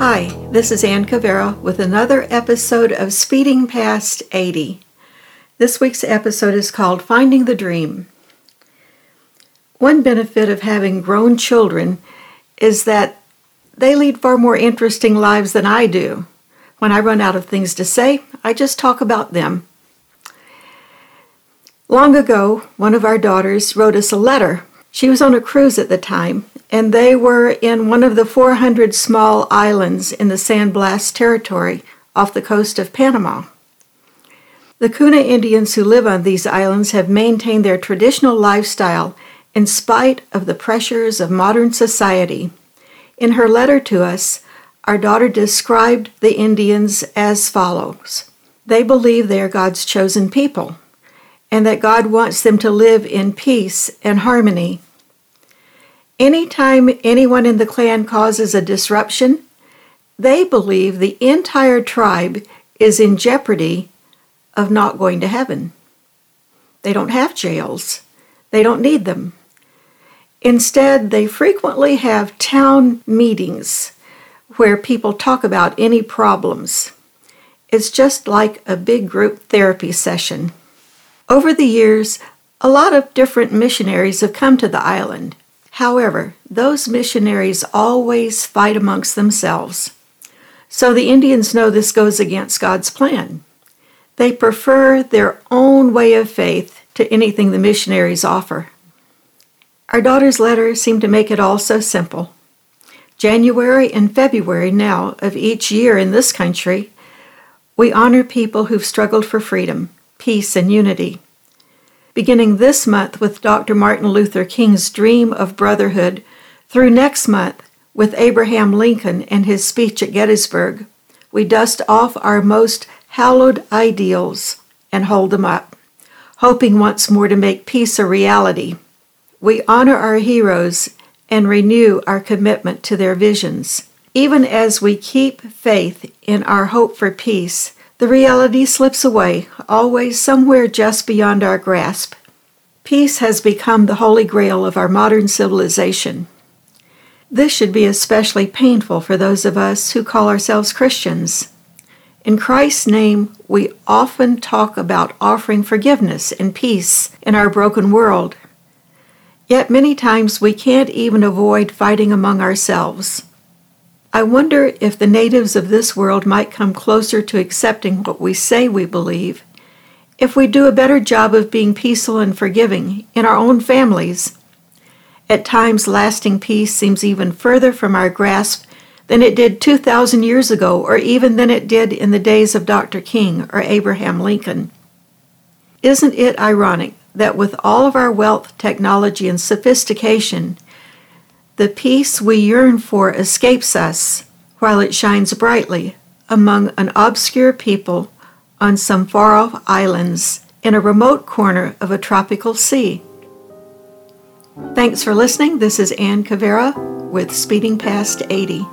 Hi, this is Ann Cavera with another episode of Speeding Past 80. This week's episode is called Finding the Dream. One benefit of having grown children is that they lead far more interesting lives than I do. When I run out of things to say, I just talk about them. Long ago, one of our daughters wrote us a letter. She was on a cruise at the time, and they were in one of the 400 small islands in the San Blas territory off the coast of Panama. The Kuna Indians who live on these islands have maintained their traditional lifestyle in spite of the pressures of modern society. In her letter to us, our daughter described the Indians as follows They believe they are God's chosen people, and that God wants them to live in peace and harmony Anytime anyone in the clan causes a disruption, they believe the entire tribe is in jeopardy of not going to heaven. They don't have jails, they don't need them. Instead, they frequently have town meetings where people talk about any problems. It's just like a big group therapy session. Over the years, a lot of different missionaries have come to the island. However, those missionaries always fight amongst themselves. So the Indians know this goes against God's plan. They prefer their own way of faith to anything the missionaries offer. Our daughter's letter seemed to make it all so simple. January and February now of each year in this country, we honor people who've struggled for freedom, peace, and unity beginning this month with Dr. Martin Luther King's dream of brotherhood, through next month with Abraham Lincoln and his speech at Gettysburg, we dust off our most hallowed ideals and hold them up, hoping once more to make peace a reality. We honor our heroes and renew our commitment to their visions. Even as we keep faith in our hope for peace, the reality slips away, always somewhere just beyond our grasp. Peace has become the holy grail of our modern civilization. This should be especially painful for those of us who call ourselves Christians. In Christ's name, we often talk about offering forgiveness and peace in our broken world. Yet many times we can't even avoid fighting among ourselves. I wonder if the natives of this world might come closer to accepting what we say we believe if we do a better job of being peaceful and forgiving in our own families. At times, lasting peace seems even further from our grasp than it did 2,000 years ago, or even than it did in the days of Dr. King or Abraham Lincoln. Isn't it ironic that with all of our wealth, technology, and sophistication, the peace we yearn for escapes us while it shines brightly among an obscure people on some far off islands in a remote corner of a tropical sea. Thanks for listening. This is Ann Cavera with Speeding Past 80.